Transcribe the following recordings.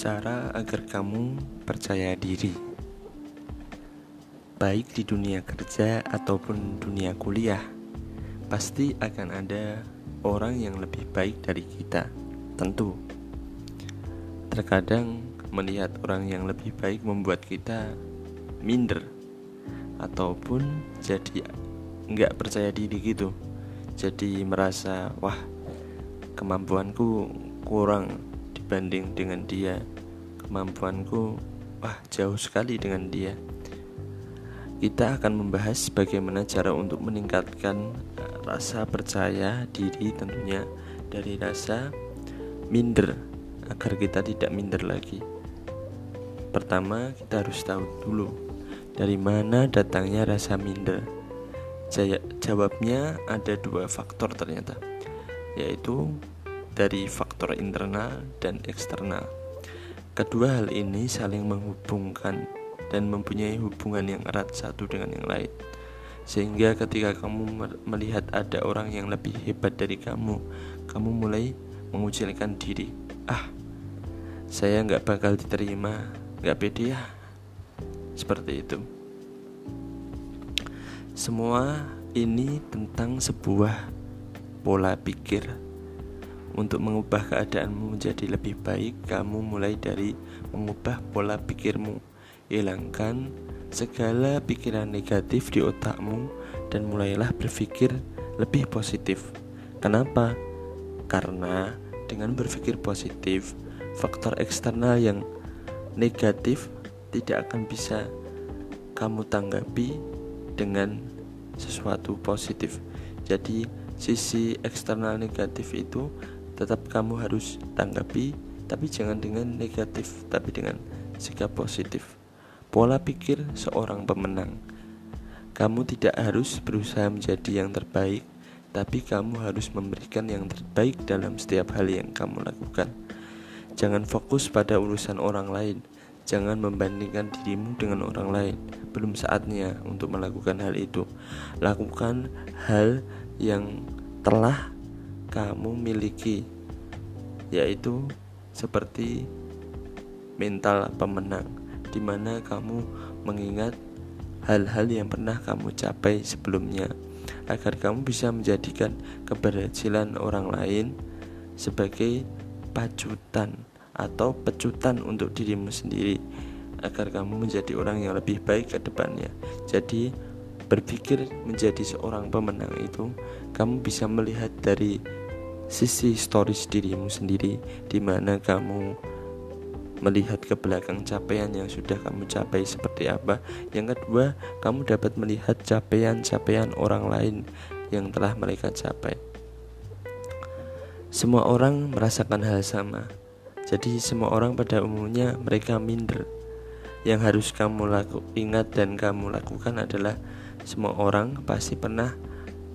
Cara agar kamu percaya diri, baik di dunia kerja ataupun dunia kuliah, pasti akan ada orang yang lebih baik dari kita. Tentu, terkadang melihat orang yang lebih baik membuat kita minder ataupun jadi nggak percaya diri gitu. Jadi merasa wah kemampuanku kurang dibanding dengan dia. Kemampuanku wah jauh sekali dengan dia. Kita akan membahas bagaimana cara untuk meningkatkan eh, rasa percaya diri tentunya dari rasa minder agar kita tidak minder lagi. Pertama kita harus tahu dulu dari mana datangnya rasa minder. Jawabnya ada dua faktor ternyata yaitu dari faktor internal dan eksternal. Kedua hal ini saling menghubungkan dan mempunyai hubungan yang erat satu dengan yang lain. Sehingga ketika kamu melihat ada orang yang lebih hebat dari kamu, kamu mulai mengucilkan diri. Ah, saya nggak bakal diterima, nggak pede ya. Seperti itu. Semua ini tentang sebuah pola pikir untuk mengubah keadaanmu menjadi lebih baik, kamu mulai dari mengubah pola pikirmu. Hilangkan segala pikiran negatif di otakmu dan mulailah berpikir lebih positif. Kenapa? Karena dengan berpikir positif, faktor eksternal yang negatif tidak akan bisa kamu tanggapi dengan sesuatu positif. Jadi, sisi eksternal negatif itu tetap kamu harus tanggapi tapi jangan dengan negatif tapi dengan sikap positif. Pola pikir seorang pemenang. Kamu tidak harus berusaha menjadi yang terbaik tapi kamu harus memberikan yang terbaik dalam setiap hal yang kamu lakukan. Jangan fokus pada urusan orang lain. Jangan membandingkan dirimu dengan orang lain. Belum saatnya untuk melakukan hal itu. Lakukan hal yang telah kamu miliki yaitu seperti mental pemenang di mana kamu mengingat hal-hal yang pernah kamu capai sebelumnya agar kamu bisa menjadikan keberhasilan orang lain sebagai pacutan atau pecutan untuk dirimu sendiri agar kamu menjadi orang yang lebih baik ke depannya. Jadi berpikir menjadi seorang pemenang itu kamu bisa melihat dari sisi stories dirimu sendiri di mana kamu melihat ke belakang capaian yang sudah kamu capai seperti apa. Yang kedua, kamu dapat melihat capaian-capaian orang lain yang telah mereka capai. Semua orang merasakan hal sama. Jadi semua orang pada umumnya mereka minder. Yang harus kamu laku, ingat dan kamu lakukan adalah semua orang pasti pernah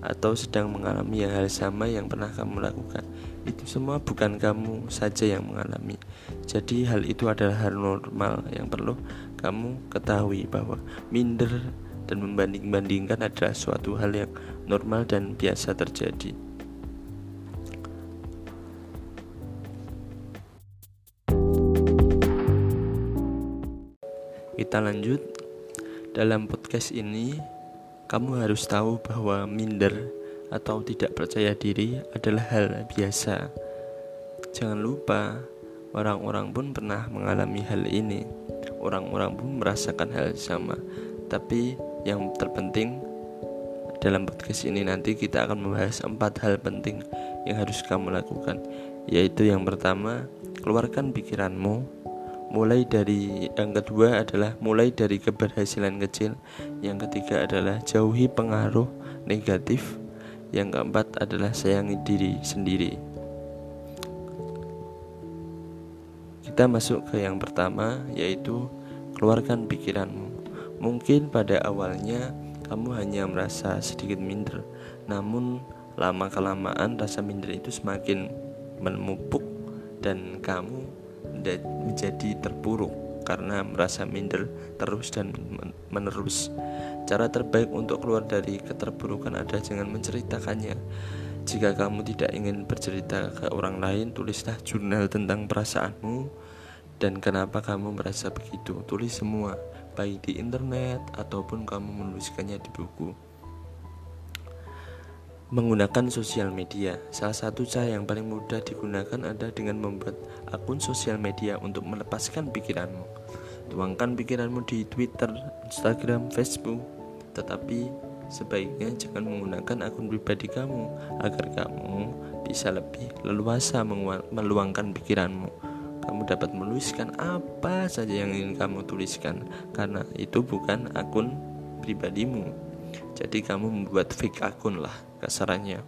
atau sedang mengalami hal sama yang pernah kamu lakukan. Itu semua bukan kamu saja yang mengalami. Jadi hal itu adalah hal normal yang perlu kamu ketahui bahwa minder dan membanding-bandingkan adalah suatu hal yang normal dan biasa terjadi. Kita lanjut dalam podcast ini kamu harus tahu bahwa minder atau tidak percaya diri adalah hal biasa. Jangan lupa, orang-orang pun pernah mengalami hal ini. Orang-orang pun merasakan hal sama. Tapi yang terpenting dalam podcast ini nanti kita akan membahas empat hal penting yang harus kamu lakukan. Yaitu yang pertama, keluarkan pikiranmu mulai dari yang kedua adalah mulai dari keberhasilan kecil. Yang ketiga adalah jauhi pengaruh negatif. Yang keempat adalah sayangi diri sendiri. Kita masuk ke yang pertama yaitu keluarkan pikiranmu. Mungkin pada awalnya kamu hanya merasa sedikit minder namun lama kelamaan rasa minder itu semakin memupuk dan kamu menjadi terpuruk karena merasa minder terus dan menerus. Cara terbaik untuk keluar dari keterpurukan adalah jangan menceritakannya. Jika kamu tidak ingin bercerita ke orang lain, tulislah jurnal tentang perasaanmu dan kenapa kamu merasa begitu. Tulis semua, baik di internet ataupun kamu menuliskannya di buku. Menggunakan sosial media, salah satu cara yang paling mudah digunakan adalah dengan membuat akun sosial media untuk melepaskan pikiranmu. Tuangkan pikiranmu di Twitter, Instagram, Facebook, tetapi sebaiknya jangan menggunakan akun pribadi kamu agar kamu bisa lebih leluasa meluangkan pikiranmu. Kamu dapat menuliskan apa saja yang ingin kamu tuliskan karena itu bukan akun pribadimu. Jadi kamu membuat fake akun lah kasarannya.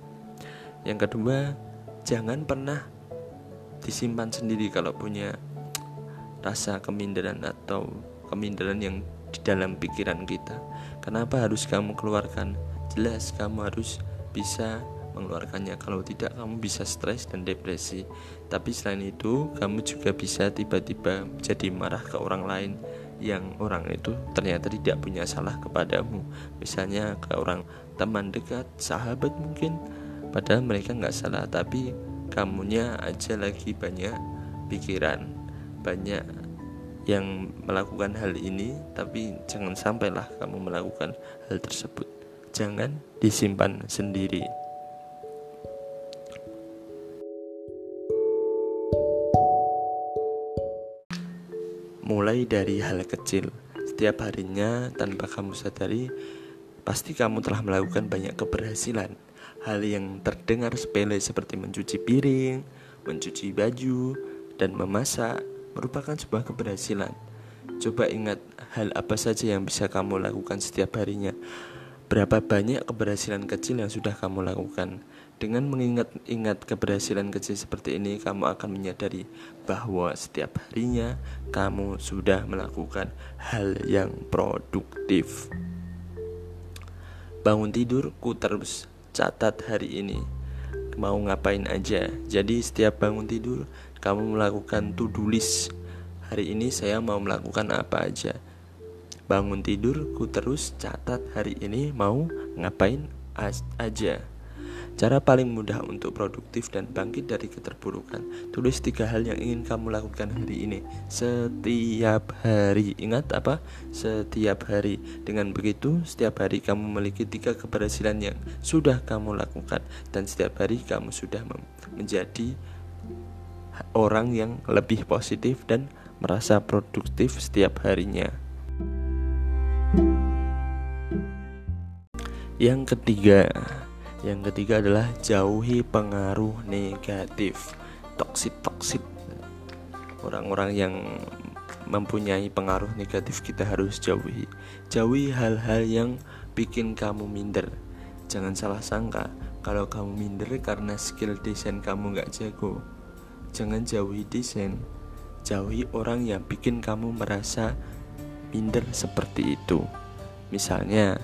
Yang kedua jangan pernah disimpan sendiri kalau punya rasa keminderan atau keminderan yang di dalam pikiran kita. Kenapa harus kamu keluarkan? Jelas kamu harus bisa mengeluarkannya. Kalau tidak kamu bisa stres dan depresi. Tapi selain itu kamu juga bisa tiba-tiba jadi marah ke orang lain yang orang itu ternyata tidak punya salah kepadamu. Misalnya ke orang teman dekat sahabat mungkin padahal mereka nggak salah tapi kamunya aja lagi banyak pikiran banyak yang melakukan hal ini tapi jangan sampailah kamu melakukan hal tersebut. Jangan disimpan sendiri mulai dari hal kecil setiap harinya tanpa kamu sadari pasti kamu telah melakukan banyak keberhasilan. Hal yang terdengar sepele seperti mencuci piring, mencuci baju, dan memasak merupakan sebuah keberhasilan. Coba ingat hal apa saja yang bisa kamu lakukan setiap harinya. Berapa banyak keberhasilan kecil yang sudah kamu lakukan? Dengan mengingat-ingat keberhasilan kecil seperti ini, kamu akan menyadari bahwa setiap harinya kamu sudah melakukan hal yang produktif. Bangun tidur, ku terus catat hari ini Mau ngapain aja Jadi setiap bangun tidur Kamu melakukan to-do list Hari ini saya mau melakukan apa aja Bangun tidur, ku terus catat hari ini mau ngapain aja. Cara paling mudah untuk produktif dan bangkit dari keterburukan. Tulis tiga hal yang ingin kamu lakukan hari ini. Setiap hari. Ingat apa? Setiap hari. Dengan begitu setiap hari kamu memiliki tiga keberhasilan yang sudah kamu lakukan. Dan setiap hari kamu sudah menjadi orang yang lebih positif dan merasa produktif setiap harinya Yang ketiga yang ketiga adalah jauhi pengaruh negatif. Toksik-toksik Orang-orang yang mempunyai pengaruh negatif kita harus jauhi. Jauhi hal-hal yang bikin kamu minder. Jangan salah sangka Kalau kamu minder karena skill desain kamu gak jago Jangan jauhi desain. Jauhi orang yang bikin kamu merasa minder seperti itu. Misalnya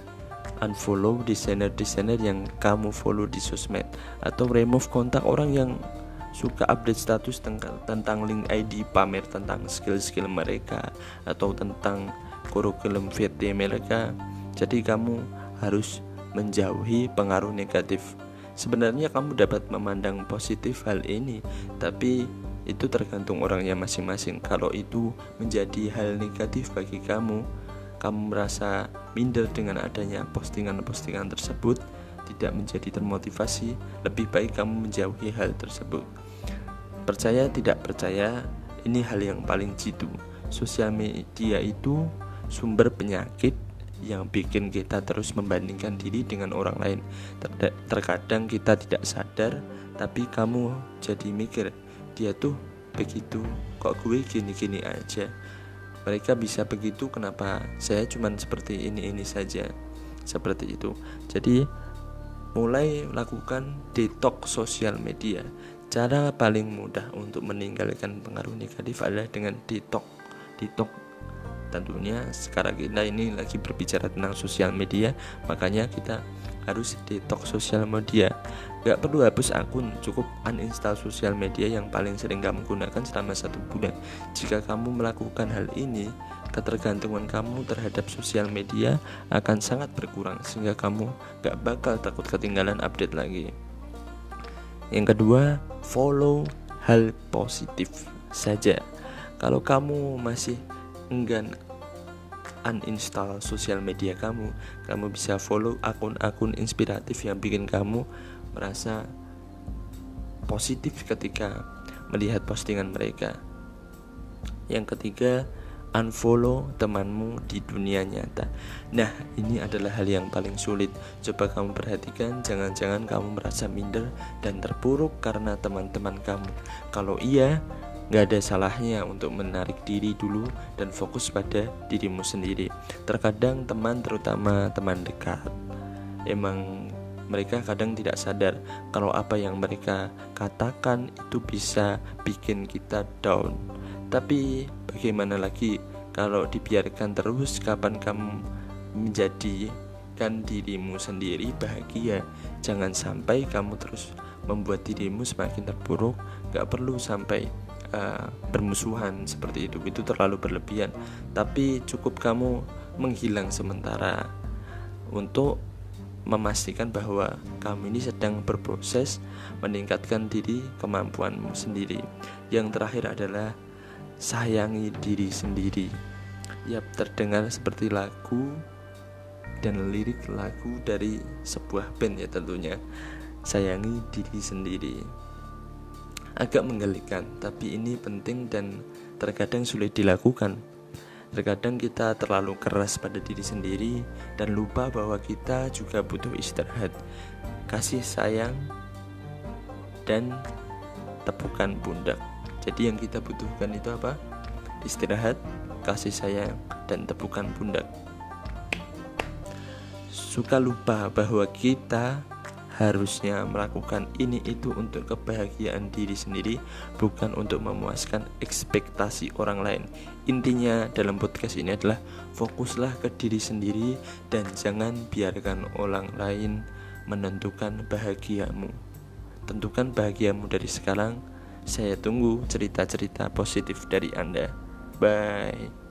unfollow desainer-desainer yang kamu follow di sosmed. Atau remove kontak orang yang suka update status tentang link ID pamer tentang skill-skill mereka atau tentang kurikulum VT mereka. Jadi kamu harus menjauhi pengaruh negatif. Sebenarnya kamu dapat memandang positif hal ini tapi itu tergantung orangnya masing-masing. Kalau itu menjadi hal negatif bagi kamu kamu merasa minder dengan adanya postingan-postingan tersebut tidak menjadi termotivasi, lebih baik kamu menjauhi hal tersebut. Percaya tidak percaya, ini hal yang paling jitu. Sosial media itu sumber penyakit yang bikin kita terus membandingkan diri dengan orang lain. Terkadang kita tidak sadar, tapi kamu jadi mikir, dia tuh begitu, kok gue gini-gini aja mereka bisa begitu kenapa saya cuman seperti ini ini saja? Seperti itu. Jadi mulai lakukan detox sosial media. Cara paling mudah untuk meninggalkan pengaruh negatif adalah dengan detox. Detox. Tentunya sekarang kita ini lagi berbicara tentang sosial media makanya kita harus detox sosial media Gak perlu hapus akun, cukup uninstall sosial media yang paling sering kamu gunakan selama satu bulan. Jika kamu melakukan hal ini, ketergantungan kamu terhadap sosial media akan sangat berkurang sehingga kamu gak bakal takut ketinggalan update lagi. Yang kedua, follow hal positif saja. Kalau kamu masih enggan uninstall sosial media kamu, kamu bisa follow akun-akun inspiratif yang bikin kamu merasa positif ketika melihat postingan mereka. Yang ketiga, unfollow temanmu di dunia nyata. Nah, ini adalah hal yang paling sulit. Coba kamu perhatikan, jangan-jangan kamu merasa minder dan terpuruk karena teman-teman kamu. Kalau iya, Gak ada salahnya untuk menarik diri dulu dan fokus pada dirimu sendiri. Terkadang teman, terutama teman dekat, emang mereka kadang tidak sadar kalau apa yang mereka katakan itu bisa bikin kita down. Tapi bagaimana lagi kalau dibiarkan terus kapan kamu menjadikan dirimu sendiri bahagia Jangan sampai kamu terus membuat dirimu semakin terpuruk Gak perlu sampai uh, bermusuhan seperti itu Itu terlalu berlebihan Tapi cukup kamu menghilang sementara Untuk memastikan bahwa kamu ini sedang berproses meningkatkan diri kemampuanmu sendiri. Yang terakhir adalah sayangi diri sendiri. Ya, terdengar seperti lagu dan lirik lagu dari sebuah band ya tentunya. Sayangi diri sendiri. Agak menggelikan, tapi ini penting dan terkadang sulit dilakukan. Terkadang kita terlalu keras pada diri sendiri dan lupa bahwa kita juga butuh istirahat, kasih sayang, dan tepukan pundak. Jadi yang kita butuhkan itu apa? Istirahat, kasih sayang, dan tepukan pundak. Suka lupa bahwa kita harusnya melakukan ini itu untuk kebahagiaan diri sendiri bukan untuk memuaskan ekspektasi orang lain intinya dalam podcast ini adalah fokuslah ke diri sendiri dan jangan biarkan orang lain menentukan bahagiamu tentukan bahagiamu dari sekarang saya tunggu cerita-cerita positif dari Anda. Bye.